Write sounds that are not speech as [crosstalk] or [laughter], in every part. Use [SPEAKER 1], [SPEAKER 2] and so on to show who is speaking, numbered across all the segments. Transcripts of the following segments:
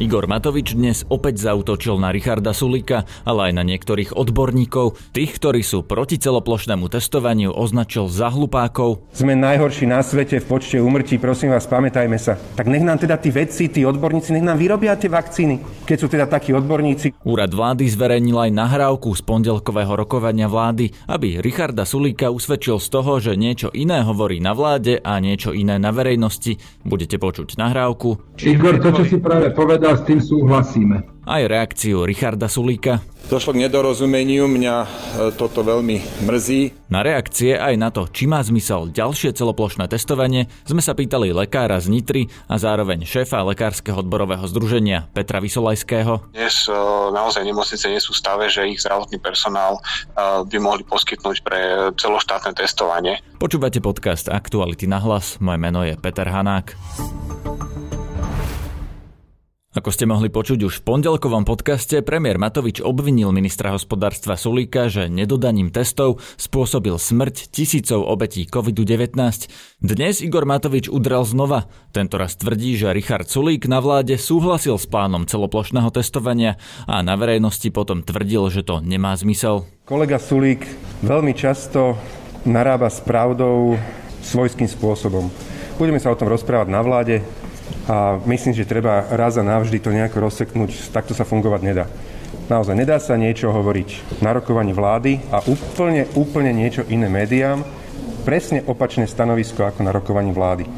[SPEAKER 1] Igor Matovič dnes opäť zautočil na Richarda Sulika, ale aj na niektorých odborníkov. Tých, ktorí sú proti celoplošnému testovaniu, označil za hlupákov.
[SPEAKER 2] Sme najhorší na svete v počte úmrtí, prosím vás, pamätajme sa. Tak nech nám teda tí vedci, tí odborníci, nech nám vyrobia tie vakcíny, keď sú teda takí odborníci.
[SPEAKER 1] Úrad vlády zverejnil aj nahrávku z pondelkového rokovania vlády, aby Richarda Sulika usvedčil z toho, že niečo iné hovorí na vláde a niečo iné na verejnosti. Budete počuť nahrávku.
[SPEAKER 3] Igor, to, čo si práve povedal, a s tým súhlasíme.
[SPEAKER 1] Aj reakciu Richarda Sulíka.
[SPEAKER 4] Došlo k nedorozumeniu, mňa e, toto veľmi mrzí.
[SPEAKER 1] Na reakcie aj na to, či má zmysel ďalšie celoplošné testovanie, sme sa pýtali lekára z Nitry a zároveň šéfa Lekárskeho odborového združenia Petra Vysolajského.
[SPEAKER 5] Dnes e, naozaj nemocnice nie sú v stave, že ich zdravotný personál e, by mohli poskytnúť pre celoštátne testovanie.
[SPEAKER 1] Počúvate podcast Aktuality na hlas, moje meno je Peter Hanák. Ako ste mohli počuť už v pondelkovom podcaste, premiér Matovič obvinil ministra hospodárstva Sulíka, že nedodaním testov spôsobil smrť tisícov obetí COVID-19. Dnes Igor Matovič udrel znova. Tentoraz tvrdí, že Richard Sulík na vláde súhlasil s plánom celoplošného testovania a na verejnosti potom tvrdil, že to nemá zmysel.
[SPEAKER 2] Kolega Sulík veľmi často narába s pravdou svojským spôsobom. Budeme sa o tom rozprávať na vláde, a myslím, že treba raz a navždy to nejako rozseknúť. Takto sa fungovať nedá. Naozaj nedá sa niečo hovoriť na rokovaní vlády a úplne, úplne niečo iné médiám, presne opačné stanovisko ako na rokovaní vlády.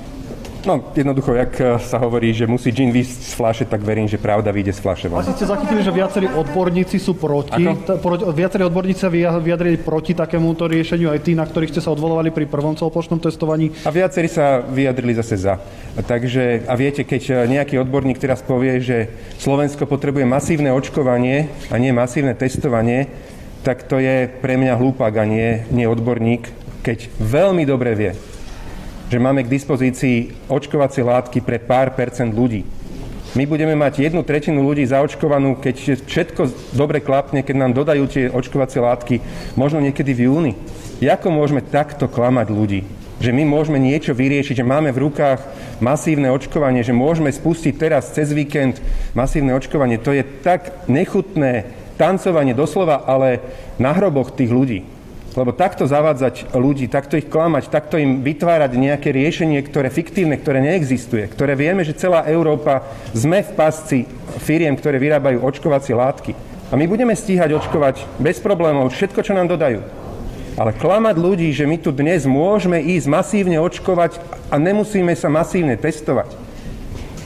[SPEAKER 2] No, jednoducho, jak eh, sa hovorí, že musí gin výsť z flaše, tak verím, že pravda vyjde z flaše.
[SPEAKER 6] Asi ste zachytili, že viacerí odborníci sú proti. T- pro, viacerí odborníci sa vyjadrili proti takémuto riešeniu, aj tí, na ktorých ste sa odvolovali pri prvom celoplošnom testovaní.
[SPEAKER 2] A viacerí sa vyjadrili zase za. Takže, a viete, keď eh, nejaký odborník teraz povie, že Slovensko potrebuje masívne očkovanie a nie masívne testovanie, tak to je pre mňa hlúpak a nie, nie odborník, keď veľmi dobre vie, že máme k dispozícii očkovacie látky pre pár percent ľudí. My budeme mať jednu tretinu ľudí zaočkovanú, keď všetko dobre klapne, keď nám dodajú tie očkovacie látky, možno niekedy v júni. Ako môžeme takto klamať ľudí? Že my môžeme niečo vyriešiť, že máme v rukách masívne očkovanie, že môžeme spustiť teraz cez víkend masívne očkovanie. To je tak nechutné tancovanie doslova, ale na hroboch tých ľudí. Lebo takto zavádzať ľudí, takto ich klamať, takto im vytvárať nejaké riešenie, ktoré fiktívne, ktoré neexistuje, ktoré vieme, že celá Európa sme v pasci firiem, ktoré vyrábajú očkovacie látky. A my budeme stíhať očkovať bez problémov všetko, čo nám dodajú. Ale klamať ľudí, že my tu dnes môžeme ísť masívne očkovať a nemusíme sa masívne testovať,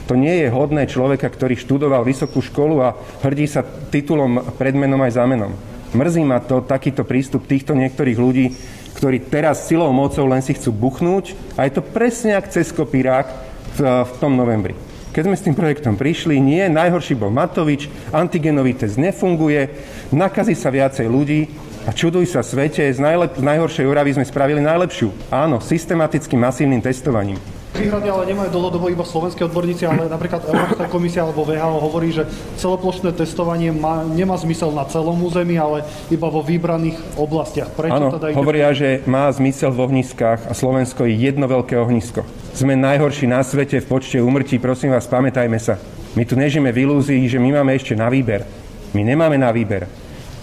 [SPEAKER 2] to nie je hodné človeka, ktorý študoval vysokú školu a hrdí sa titulom predmenom aj zámenom. Mrzí ma to, takýto prístup týchto niektorých ľudí, ktorí teraz silou mocou len si chcú buchnúť a je to presne ako cez kopírák v, v tom novembri. Keď sme s tým projektom prišli, nie, najhorší bol Matovič, antigenový test nefunguje, nakazí sa viacej ľudí a čuduj sa svete, z, najlep- z najhoršej úravy sme spravili najlepšiu. Áno, systematickým masívnym testovaním.
[SPEAKER 6] Výhrady ale nemajú dlhodobo iba slovenské odborníci, ale napríklad Európska komisia alebo VHO hovorí, že celoplošné testovanie má, nemá zmysel na celom území, ale iba vo vybraných oblastiach.
[SPEAKER 2] Prečo ano, teda ide... hovoria, že má zmysel v ohniskách a Slovensko je jedno veľké ohnisko. Sme najhorší na svete v počte umrtí, prosím vás, pamätajme sa. My tu nežíme v ilúzii, že my máme ešte na výber. My nemáme na výber.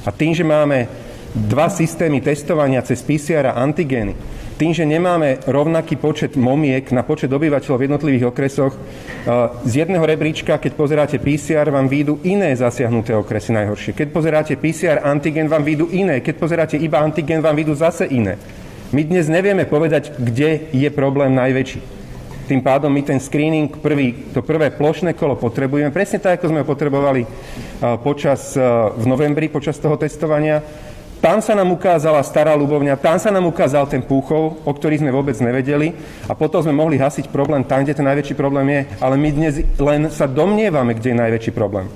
[SPEAKER 2] A tým, že máme dva systémy testovania cez PCR a antigény, tým, že nemáme rovnaký počet momiek na počet obyvateľov v jednotlivých okresoch, z jedného rebríčka, keď pozeráte PCR, vám výjdu iné zasiahnuté okresy najhoršie. Keď pozeráte PCR antigen, vám výjdu iné. Keď pozeráte iba antigen, vám výjdu zase iné. My dnes nevieme povedať, kde je problém najväčší. Tým pádom my ten screening, prvý, to prvé plošné kolo potrebujeme, presne tak, ako sme ho potrebovali počas, v novembri, počas toho testovania. Tam sa nám ukázala stará ľubovňa, tam sa nám ukázal ten Púchov, o ktorých sme vôbec nevedeli a potom sme mohli hasiť problém tam, kde ten najväčší problém je, ale my dnes len sa domnievame, kde je najväčší problém.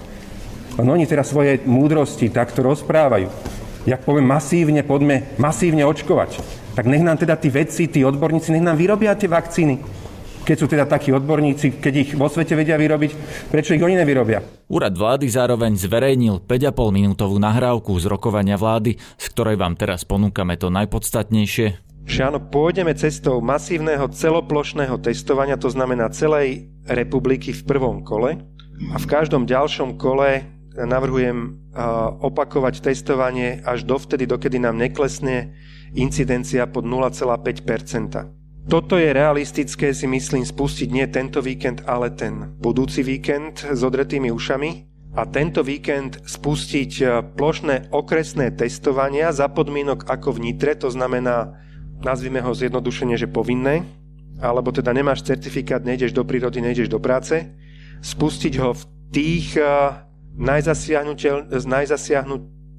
[SPEAKER 2] Len oni teraz svoje múdrosti takto rozprávajú. Jak poviem masívne, poďme masívne očkovať. Tak nech nám teda tí vedci, tí odborníci, nech nám vyrobia tie vakcíny keď sú teda takí odborníci, keď ich vo svete vedia vyrobiť, prečo ich oni nevyrobia?
[SPEAKER 1] Úrad vlády zároveň zverejnil 5,5 minútovú nahrávku z rokovania vlády, z ktorej vám teraz ponúkame to najpodstatnejšie.
[SPEAKER 2] že áno, pôjdeme cestou masívneho celoplošného testovania, to znamená celej republiky v prvom kole a v každom ďalšom kole navrhujem opakovať testovanie až dovtedy, dokedy nám neklesne incidencia pod 0,5 Toto je realistické, si myslím, spustiť nie tento víkend, ale ten budúci víkend s odretými ušami a tento víkend spustiť plošné okresné testovania za podmienok ako v Nitre, to znamená nazvime ho zjednodušene, že povinné, alebo teda nemáš certifikát, nejdeš do prírody, nejdeš do práce, spustiť ho v tých uh,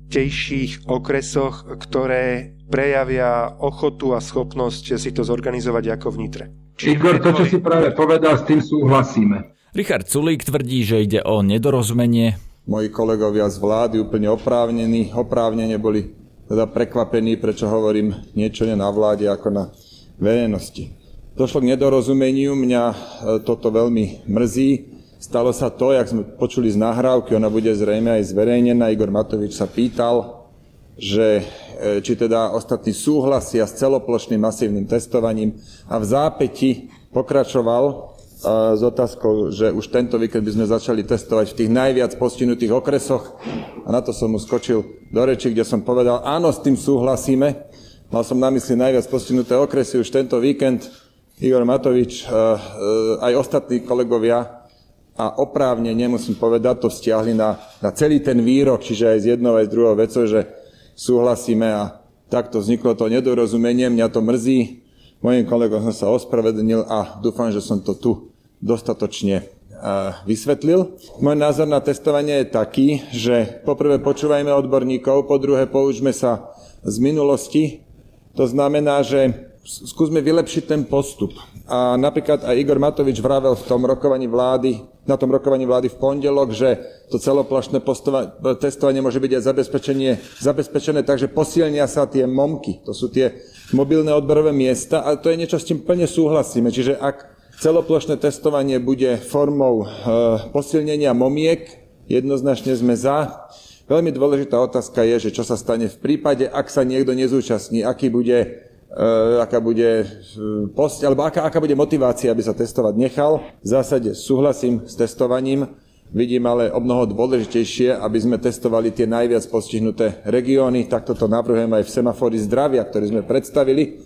[SPEAKER 2] najzasiahnutejších okresoch, ktoré prejavia ochotu a schopnosť si to zorganizovať ako v Nitre.
[SPEAKER 3] Igor, to, čo si práve povedal, s tým súhlasíme.
[SPEAKER 1] Richard Sulík tvrdí, že ide o nedorozumenie.
[SPEAKER 4] Moji kolegovia z vlády úplne oprávnení, oprávnene boli teda prekvapený, prečo hovorím niečo nie na vláde ako na verejnosti. Došlo k nedorozumeniu, mňa e, toto veľmi mrzí. Stalo sa to, jak sme počuli z nahrávky, ona bude zrejme aj zverejnená. Igor Matovič sa pýtal, že e, či teda ostatní súhlasia s celoplošným masívnym testovaním a v zápäti pokračoval s otázkou, že už tento víkend by sme začali testovať v tých najviac postihnutých okresoch a na to som mu skočil do reči, kde som povedal, áno, s tým súhlasíme. Mal som na mysli najviac postihnuté okresy už tento víkend. Igor Matovič, aj ostatní kolegovia a oprávne, nemusím povedať, to stiahli na, na celý ten výrok, čiže aj z jednou, aj z druhou vecou, že súhlasíme a takto vzniklo to nedorozumenie, mňa to mrzí, Mojim kolegom som sa ospravedlnil a dúfam, že som to tu dostatočne vysvetlil. Môj názor na testovanie je taký, že poprvé počúvajme odborníkov, po druhé poučme sa z minulosti. To znamená, že skúsme vylepšiť ten postup. A napríklad aj Igor Matovič vravel v tom rokovaní vlády, na tom rokovaní vlády v pondelok, že to celoplašné testovanie môže byť aj zabezpečenie, zabezpečené tak, že posilnia sa tie momky. To sú tie mobilné odberové miesta a to je niečo, s čím plne súhlasíme. Čiže ak celoplošné testovanie bude formou e, posilnenia momiek, jednoznačne sme za. Veľmi dôležitá otázka je, že čo sa stane v prípade, ak sa niekto nezúčastní, aký bude aká bude e, post, alebo aká, aká bude motivácia, aby sa testovať nechal. V zásade súhlasím s testovaním, Vidím ale o mnoho dôležitejšie, aby sme testovali tie najviac postihnuté regióny. Takto to navrhujem aj v semafóri zdravia, ktorý sme predstavili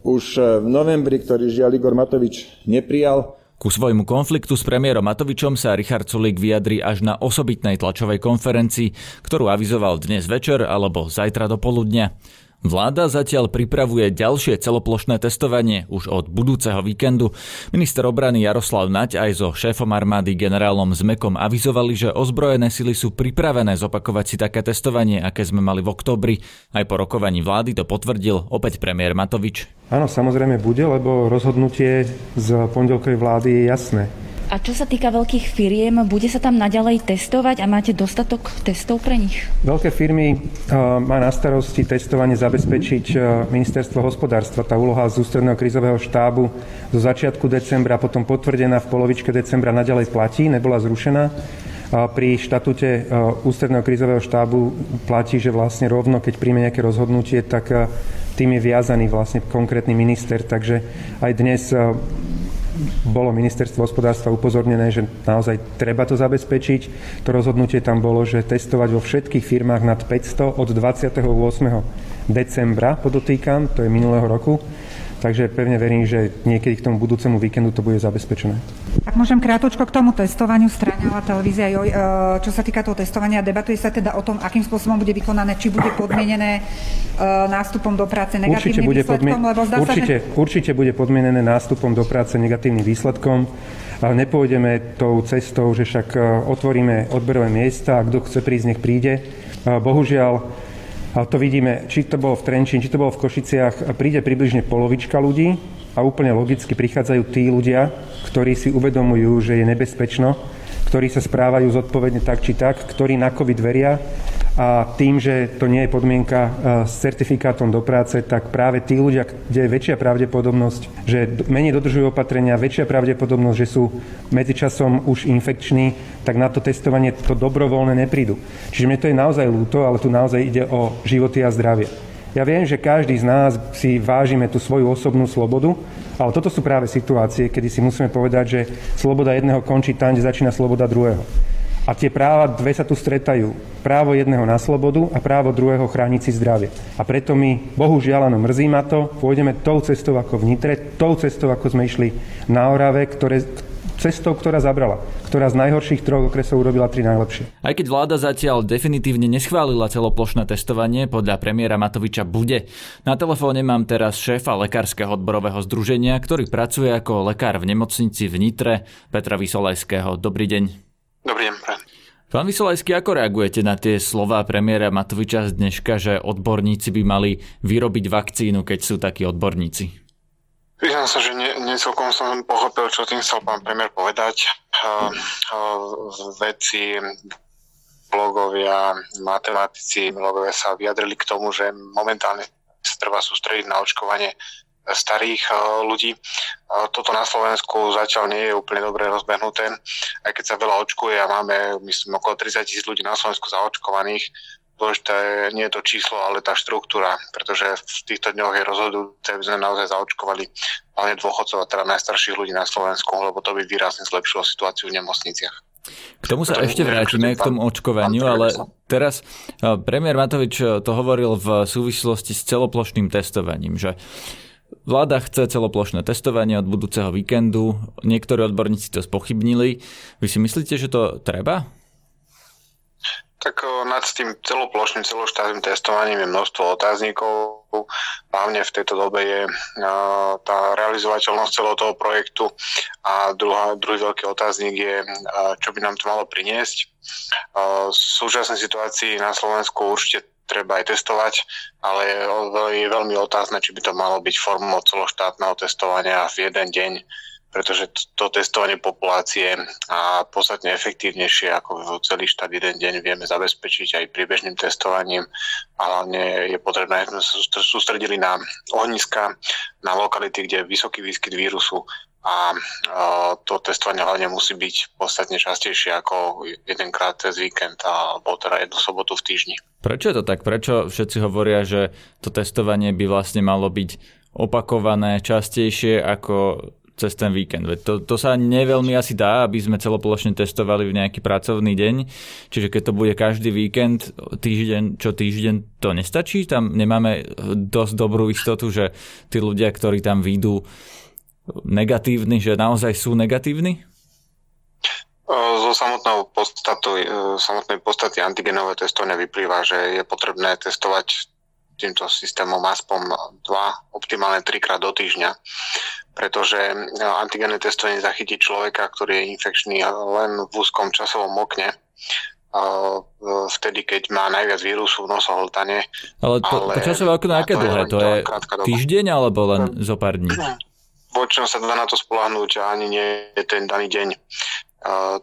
[SPEAKER 4] už v novembri, ktorý žiaľ Igor Matovič neprijal.
[SPEAKER 1] Ku svojmu konfliktu s premiérom Matovičom sa Richard Sulík vyjadri až na osobitnej tlačovej konferencii, ktorú avizoval dnes večer alebo zajtra do poludnia. Vláda zatiaľ pripravuje ďalšie celoplošné testovanie už od budúceho víkendu. Minister obrany Jaroslav Naď aj so šéfom armády generálom Zmekom avizovali, že ozbrojené sily sú pripravené zopakovať si také testovanie, aké sme mali v oktobri. Aj po rokovaní vlády to potvrdil opäť premiér Matovič.
[SPEAKER 2] Áno, samozrejme bude, lebo rozhodnutie z pondelkovej vlády je jasné.
[SPEAKER 7] A čo sa týka veľkých firiem, bude sa tam naďalej testovať a máte dostatok testov pre nich?
[SPEAKER 2] Veľké firmy uh, má na starosti testovanie zabezpečiť uh, ministerstvo hospodárstva. Tá úloha z ústredného krízového štábu zo začiatku decembra, potom potvrdená v polovičke decembra naďalej platí, nebola zrušená. Pri štatute ústredného krízového štábu platí, že vlastne rovno, keď príjme nejaké rozhodnutie, tak tým je viazaný vlastne konkrétny minister. Takže aj dnes bolo ministerstvo hospodárstva upozornené, že naozaj treba to zabezpečiť. To rozhodnutie tam bolo, že testovať vo všetkých firmách nad 500 od 28. decembra, podotýkam, to je minulého roku, Takže pevne verím, že niekedy k tomu budúcemu víkendu to bude zabezpečené.
[SPEAKER 8] Ak môžem krátočko k tomu testovaniu stránila televízia, joj, e, čo sa týka toho testovania, debatuje sa teda o tom, akým spôsobom bude vykonané, či bude podmienené e, nástupom do práce negatívnym určite bude výsledkom, podmien-
[SPEAKER 2] lebo zdá určite, sa, že... určite bude podmienené nástupom do práce negatívnym výsledkom. Ale nepôjdeme tou cestou, že však e, otvoríme odberové miesta a kto chce prísť, nech príde. Bohužiaľ, a to vidíme, či to bolo v Trenčín, či to bolo v Košiciach, príde približne polovička ľudí a úplne logicky prichádzajú tí ľudia, ktorí si uvedomujú, že je nebezpečno, ktorí sa správajú zodpovedne tak či tak, ktorí na COVID veria a tým, že to nie je podmienka e, s certifikátom do práce, tak práve tí ľudia, kde je väčšia pravdepodobnosť, že menej dodržujú opatrenia, väčšia pravdepodobnosť, že sú medzičasom už infekční, tak na to testovanie to dobrovoľne neprídu. Čiže mne to je naozaj ľúto, ale tu naozaj ide o životy a zdravie. Ja viem, že každý z nás si vážime tú svoju osobnú slobodu, ale toto sú práve situácie, kedy si musíme povedať, že sloboda jedného končí tam, kde začína sloboda druhého. A tie práva dve sa tu stretajú. Právo jedného na slobodu a právo druhého chrániť si zdravie. A preto my, bohužiaľ, áno, mrzí ma to, pôjdeme tou cestou ako v Nitre, tou cestou, ako sme išli na Orave, ktoré, cestou, ktorá zabrala, ktorá z najhorších troch okresov urobila tri najlepšie.
[SPEAKER 1] Aj keď vláda zatiaľ definitívne neschválila celoplošné testovanie, podľa premiéra Matoviča bude. Na telefóne mám teraz šéfa Lekárskeho odborového združenia, ktorý pracuje ako lekár v nemocnici v Nitre, Petra Vysolajského. Dobrý deň.
[SPEAKER 5] Dobrý deň,
[SPEAKER 1] Pán Vysolajský, ako reagujete na tie slova premiéra Matoviča z dneška, že odborníci by mali vyrobiť vakcínu, keď sú takí odborníci?
[SPEAKER 5] Priznám sa, že nie, nie celkom som pochopil, čo tým chcel pán premiér povedať. Uh, uh, veci, blogovia, matematici, blogovia sa vyjadrili k tomu, že momentálne sa treba sústrediť na očkovanie starých eh, ľudí. Toto na Slovensku zatiaľ nie je úplne dobre rozbehnuté, aj keď sa veľa očkuje a máme, myslím, okolo 30 tisíc ľudí na Slovensku zaočkovaných. Dôležité nie je to číslo, ale tá štruktúra, pretože v týchto dňoch je rozhodujúce, aby sme naozaj zaočkovali hlavne dôchodcov a teda najstarších ľudí na Slovensku, lebo to by výrazne zlepšilo situáciu v nemocniciach.
[SPEAKER 1] K tomu sa ešte vrátime, k tomu očkovaniu, ale teraz eh, premiér Matovič eh, to hovoril v súvislosti s celoplošným testovaním, že Vláda chce celoplošné testovanie od budúceho víkendu. Niektorí odborníci to spochybnili. Vy si myslíte, že to treba?
[SPEAKER 5] Tak nad tým celoplošným, celoštátnym testovaním je množstvo otáznikov. Hlavne v tejto dobe je tá realizovateľnosť celého toho projektu a druhá, druhý veľký otáznik je, čo by nám to malo priniesť. V súčasnej situácii na Slovensku určite treba aj testovať, ale je veľmi otázne, či by to malo byť formou celoštátneho testovania v jeden deň, pretože to testovanie populácie a podstatne efektívnejšie ako celý štát jeden deň vieme zabezpečiť aj priebežným testovaním a hlavne je potrebné, aby sme sa sústredili na ohniska, na lokality, kde je vysoký výskyt vírusu a to testovanie hlavne musí byť podstatne častejšie ako jedenkrát cez víkend alebo teda jednu sobotu v týždni.
[SPEAKER 1] Prečo je to tak? Prečo všetci hovoria, že to testovanie by vlastne malo byť opakované častejšie ako cez ten víkend. Veď to, to sa neveľmi asi dá, aby sme celoplošne testovali v nejaký pracovný deň. Čiže keď to bude každý víkend, týždeň čo týždeň, to nestačí? Tam nemáme dosť dobrú istotu, že tí ľudia, ktorí tam výjdu negatívni, že naozaj sú negatívni?
[SPEAKER 5] Zo samotnou podstatu, e, samotnej podstaty antigenové testovania vyplýva, že je potrebné testovať týmto systémom aspoň dva, optimálne trikrát do týždňa, pretože e, antigenné testovanie zachytí človeka, ktorý je infekčný len v úzkom časovom okne, vtedy, keď má najviac vírusu v nosohltane.
[SPEAKER 1] Ale to, ale to časové okno aké dlhé? To je týždeň alebo len zo pár dní?
[SPEAKER 5] Vočnom sa dá na to spolahnúť a ani nie je ten daný deň.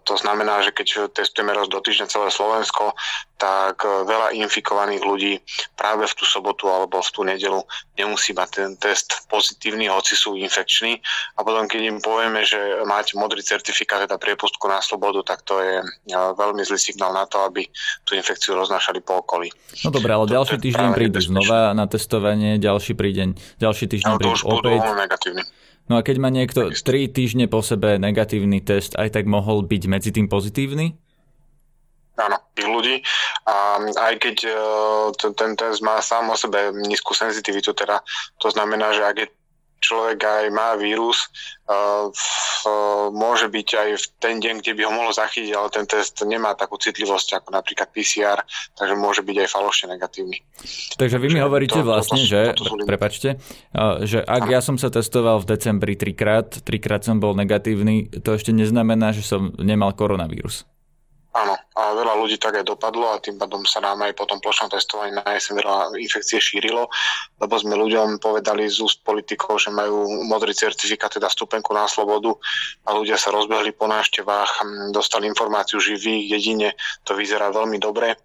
[SPEAKER 5] To znamená, že keď testujeme raz do týždňa celé Slovensko, tak e, veľa infikovaných ľudí práve v tú sobotu alebo v tú nedelu nemusí mať ten test pozitívny, hoci sú infekční. A potom, keď im povieme, že máte modrý certifikát, teda priepustku na slobodu, tak to je e, veľmi zlý signál na to, aby tú infekciu roznášali po okolí.
[SPEAKER 1] No dobré, ale to, ďalší týždeň prídu znova na testovanie, ďalší týždeň, ďalší týždeň prídu opäť.
[SPEAKER 5] negatívny.
[SPEAKER 1] No a keď má niekto 3 týždne po sebe negatívny test, aj tak mohol byť medzi tým pozitívny?
[SPEAKER 5] Áno, tých ľudí. A aj keď uh, ten test má sám o sebe nízku senzitivitu, teda to znamená, že ak je človek aj má vírus, môže byť aj v ten deň, kde by ho mohol zachytiť, ale ten test nemá takú citlivosť ako napríklad PCR, takže môže byť aj falošne negatívny.
[SPEAKER 1] Takže vy mi hovoríte to, vlastne, to, že, to, to prepačte, že ak ja som sa testoval v decembri trikrát, trikrát som bol negatívny, to ešte neznamená, že som nemal koronavírus.
[SPEAKER 5] Áno, a veľa ľudí tak aj dopadlo a tým pádom sa nám aj po tom plošnom testovaní na jeseň veľa infekcie šírilo, lebo sme ľuďom povedali z úst politikov, že majú modrý certifikát, teda stupenku na slobodu a ľudia sa rozbehli po návštevách, dostali informáciu, ich jedine to vyzerá veľmi dobre,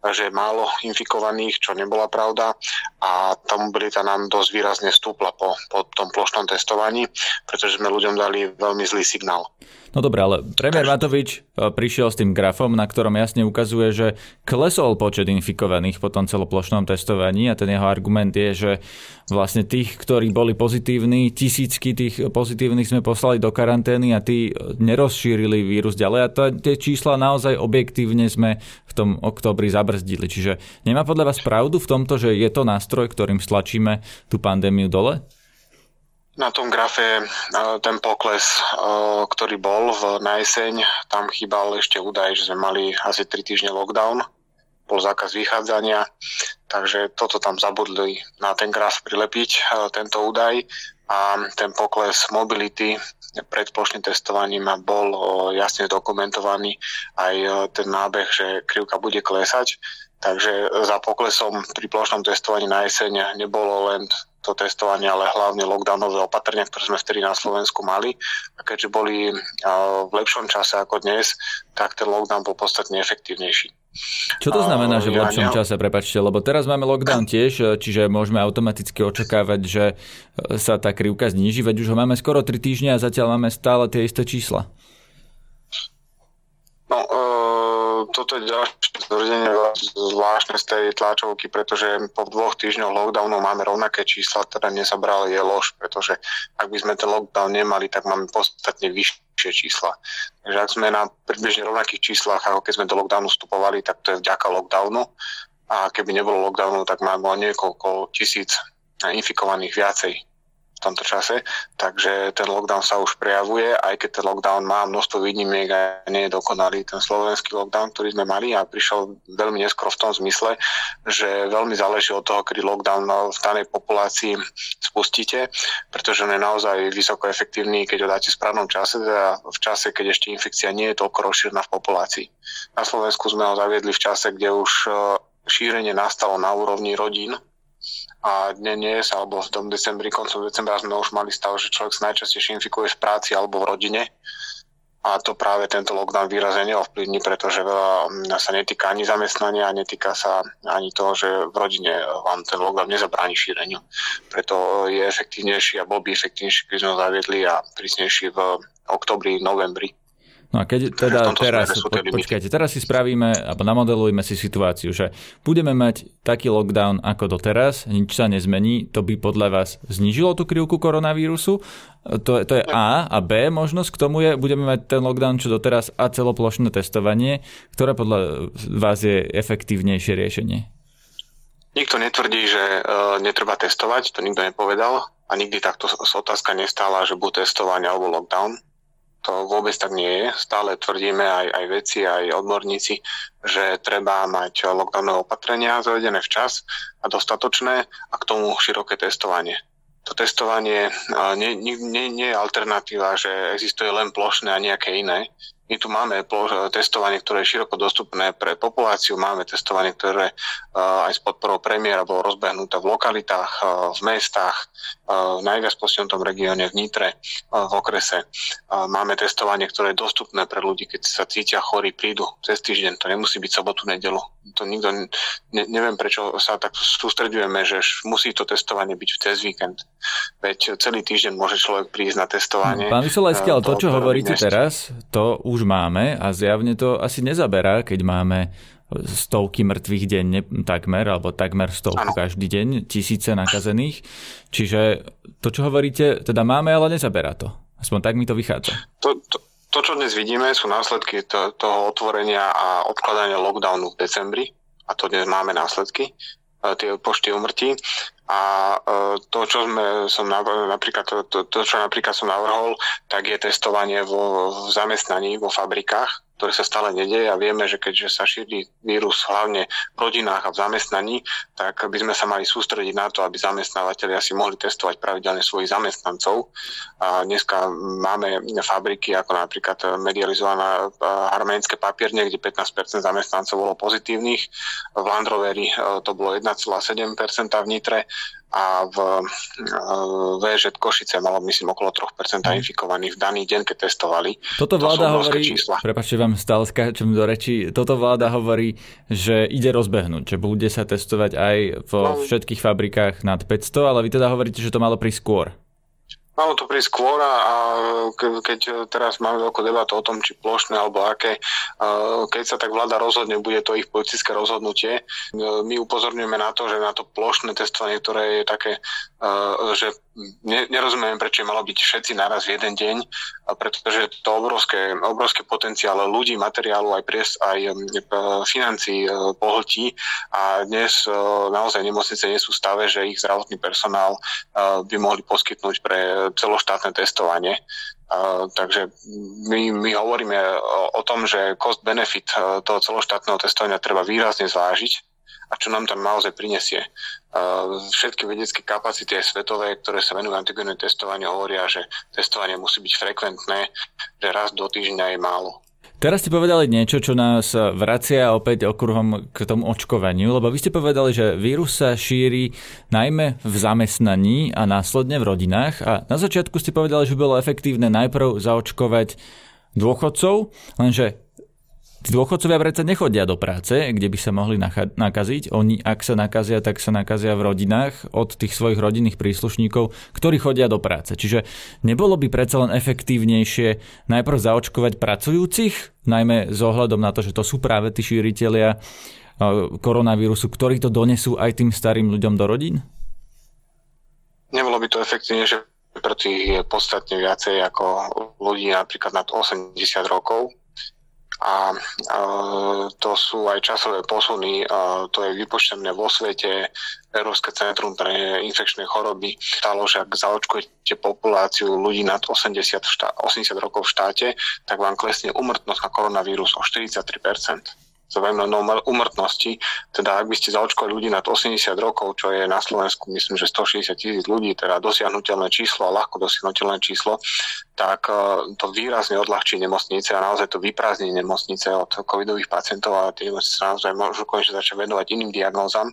[SPEAKER 5] že málo infikovaných, čo nebola pravda a tam mobilita nám dosť výrazne stúpla po, po tom plošnom testovaní, pretože sme ľuďom dali veľmi zlý signál.
[SPEAKER 1] No dobre, ale premiér Matovič e, prišiel s tým grafom, na ktorom jasne ukazuje, že klesol počet infikovaných po tom celoplošnom testovaní a ten jeho argument je, že vlastne tých, ktorí boli pozitívni, tisícky tých pozitívnych sme poslali do karantény a tí nerozšírili vírus ďalej a tie čísla naozaj objektívne sme v tom oktobri zabrzdili. Čiže nemá podľa vás pravdu v tomto, že je to nástroj, ktorým stlačíme tú pandémiu dole?
[SPEAKER 5] Na tom grafe e, ten pokles, e, ktorý bol v na tam chýbal ešte údaj, že sme mali asi 3 týždne lockdown, bol zákaz vychádzania, takže toto tam zabudli na ten graf prilepiť, e, tento údaj. A ten pokles mobility pred plošným testovaním bol jasne dokumentovaný. Aj ten nábeh, že krivka bude klesať. Takže za poklesom pri plošnom testovaní na jeseň nebolo len to testovanie, ale hlavne lockdownové opatrenia, ktoré sme vtedy na Slovensku mali. A keďže boli v lepšom čase ako dnes, tak ten lockdown bol podstatne efektívnejší.
[SPEAKER 1] Čo to znamená, že v lepšom čase, prepačte, lebo teraz máme lockdown [clears throat] tiež, čiže môžeme automaticky očakávať, že sa tá krivka zníži, veď už ho máme skoro 3 týždne a zatiaľ máme stále tie isté čísla.
[SPEAKER 5] No, uh, toto je ďalšie tvrdenie zvláštne z tej tlačovky, pretože po dvoch týždňoch lockdownu máme rovnaké čísla, teda nezabrali je lož, pretože ak by sme ten lockdown nemali, tak máme podstatne vyššie čísla. Takže ak sme na približne rovnakých číslach, ako keď sme do lockdownu vstupovali, tak to je vďaka lockdownu. A keby nebolo lockdownu, tak máme niekoľko tisíc infikovaných viacej tomto čase, takže ten lockdown sa už prejavuje, aj keď ten lockdown má množstvo výnimiek a nie je dokonalý ten slovenský lockdown, ktorý sme mali a prišiel veľmi neskoro v tom zmysle, že veľmi záleží od toho, kedy lockdown v danej populácii spustíte, pretože on je naozaj vysoko efektívny, keď ho dáte v správnom čase, teda v čase, keď ešte infekcia nie je toľko rozšírená v populácii. Na Slovensku sme ho zaviedli v čase, kde už e, šírenie nastalo na úrovni rodín, a dnes alebo v tom decembri, koncom decembra sme už mali stav, že človek sa najčastejšie infikuje v práci alebo v rodine a to práve tento lockdown výrazne neovplyvní, pretože veľa mm, sa netýka ani zamestnania netýka sa ani toho, že v rodine vám ten lockdown nezabráni šíreniu. Preto je efektívnejší a bol by efektívnejší, keď sme ho zaviedli a prísnejší v oktobri, novembri.
[SPEAKER 1] No a keď teda teraz, po, počkajte, teraz si spravíme, alebo namodelujeme si situáciu, že budeme mať taký lockdown ako doteraz, nič sa nezmení, to by podľa vás znížilo tú krivku koronavírusu? To, to je A. A B možnosť k tomu je, budeme mať ten lockdown čo doteraz a celoplošné testovanie, ktoré podľa vás je efektívnejšie riešenie?
[SPEAKER 5] Nikto netvrdí, že uh, netreba testovať, to nikto nepovedal a nikdy takto otázka nestála, že bude testovanie alebo lockdown to vôbec tak nie je. Stále tvrdíme aj, aj veci, aj odborníci, že treba mať lockdownové opatrenia zavedené včas a dostatočné a k tomu široké testovanie. To testovanie nie, nie, nie, nie je alternatíva, že existuje len plošné a nejaké iné. My tu máme testovanie, ktoré je široko dostupné pre populáciu, máme testovanie, ktoré eh, aj s podporou premiéra bolo rozbehnuté v lokalitách, eh, v mestách, v eh, najviac postihnutom regióne v Nitre, v okrese. Máme testovanie, ktoré je dostupné pre ľudí, keď sa cítia chorí, prídu cez týždeň, to nemusí byť sobotu, nedelu. To nikto, ne, neviem, prečo sa tak sústredujeme, že musí to testovanie byť v cez víkend. Veď celý týždeň môže človek prísť na testovanie.
[SPEAKER 1] Pán Vysolajský, ale to, čo hovoríte teraz, to už máme a zjavne to asi nezaberá, keď máme stovky mŕtvych denne takmer, alebo takmer stovku každý deň, tisíce nakazených. Čiže to, čo hovoríte, teda máme, ale nezaberá to. Aspoň tak mi to vychádza.
[SPEAKER 5] To, to, to čo dnes vidíme, sú následky to, toho otvorenia a odkladania lockdownu v decembri. A to dnes máme následky e, tie počty umrtí. A e, to, čo sme, som napríklad, to, to, to, čo napríklad som navrhol, tak je testovanie vo, v zamestnaní, vo fabrikách, ktoré sa stále nedeje a vieme, že keďže sa šíri vírus hlavne v rodinách a v zamestnaní, tak by sme sa mali sústrediť na to, aby zamestnávateľi si mohli testovať pravidelne svojich zamestnancov. A dneska máme fabriky ako napríklad medializovaná arménske papierne, kde 15% zamestnancov bolo pozitívnych. V Landroveri e, to bolo 1,7% v Nitre a v VŽ Košice malo myslím okolo 3% mhm. infikovaných v daný deň, keď testovali.
[SPEAKER 1] Toto vláda to hovorí, prepáčte vám stále skáčem do reči, toto vláda hovorí, že ide rozbehnúť, že bude sa testovať aj vo no, všetkých fabrikách nad 500, ale vy teda hovoríte, že to malo prísť skôr.
[SPEAKER 5] Malo to prísť skôr a keď teraz máme veľkú debatu o tom, či plošné alebo aké, keď sa tak vláda rozhodne, bude to ich politické rozhodnutie. My upozorňujeme na to, že na to plošné testovanie, ktoré je také, že nerozumiem, prečo malo byť všetci naraz v jeden deň, pretože to obrovské, obrovské potenciál ľudí, materiálu, aj pries, aj financí pohltí a dnes naozaj nemocnice nie sú v stave, že ich zdravotný personál by mohli poskytnúť pre celoštátne testovanie. Takže my, my hovoríme o, tom, že cost-benefit e, toho celoštátneho testovania treba výrazne zvážiť a čo nám tam naozaj prinesie. Všetky vedecké kapacity aj svetové, ktoré sa venujú antigénne testovaniu, hovoria, že testovanie musí byť frekventné, že raz do týždňa je málo.
[SPEAKER 1] Teraz ste povedali niečo, čo nás vracia opäť okruhom k tomu očkovaniu, lebo vy ste povedali, že vírus sa šíri najmä v zamestnaní a následne v rodinách. A na začiatku ste povedali, že bolo efektívne najprv zaočkovať dôchodcov, lenže Tí dôchodcovia predsa nechodia do práce, kde by sa mohli nakaziť. Oni, ak sa nakazia, tak sa nakazia v rodinách od tých svojich rodinných príslušníkov, ktorí chodia do práce. Čiže nebolo by predsa len efektívnejšie najprv zaočkovať pracujúcich, najmä s ohľadom na to, že to sú práve tí šíritelia koronavírusu, ktorí to donesú aj tým starým ľuďom do rodín?
[SPEAKER 5] Nebolo by to efektívnejšie pre tých podstatne viacej ako ľudí napríklad nad 80 rokov, a to sú aj časové posuny, to je vypočtené vo svete, Európske centrum pre infekčné choroby. Stalo, že ak zaočkujete populáciu ľudí nad 80, štá, 80 rokov v štáte, tak vám klesne umrtnosť na koronavírus o 43% za veľmi umrtnosti. Teda ak by ste zaočkovali ľudí nad 80 rokov, čo je na Slovensku myslím, že 160 tisíc ľudí, teda dosiahnutelné číslo a ľahko dosiahnutelné číslo, tak e, to výrazne odľahčí nemocnice a naozaj to vyprázdni nemocnice od covidových pacientov a tie nemocnice naozaj môžu konečne začať venovať iným diagnózam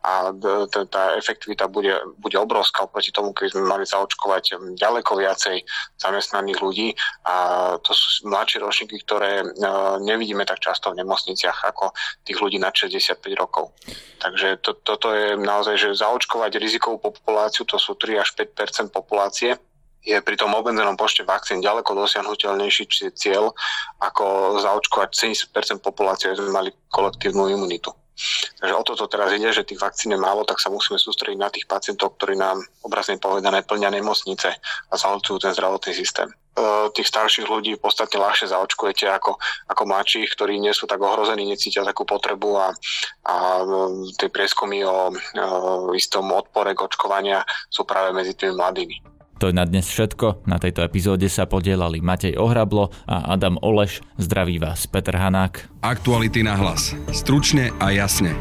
[SPEAKER 5] a tá efektivita bude, bude obrovská oproti tomu, keď sme mali zaočkovať ďaleko viacej zamestnaných ľudí a to sú mladšie ročníky, ktoré e, nevidíme tak často v nemocniciach ako tých ľudí nad 65 rokov. Takže to, toto je naozaj, že zaočkovať rizikovú populáciu, to sú 3 až 5% populácie, je pri tom obmedzenom počte vakcín ďaleko dosiahnutelnejší cieľ, ako zaočkovať 70% populácie, aby sme mali kolektívnu imunitu. Takže o toto teraz ide, že tých vakcín je málo, tak sa musíme sústrediť na tých pacientov, ktorí nám obrazne povedané plňa nemocnice a zahlcujú ten zdravotný systém. E, tých starších ľudí podstatne ľahšie zaočkujete ako, ako mladších, ktorí nie sú tak ohrození, necítia takú potrebu a, a e, tie prieskumy o, o e, istom odpore k očkovania sú práve medzi tými mladými.
[SPEAKER 1] To je na dnes všetko. Na tejto epizóde sa podielali Matej Ohrablo a Adam Oleš. Zdraví vás Peter Hanák.
[SPEAKER 9] Aktuality na hlas. Stručne a jasne.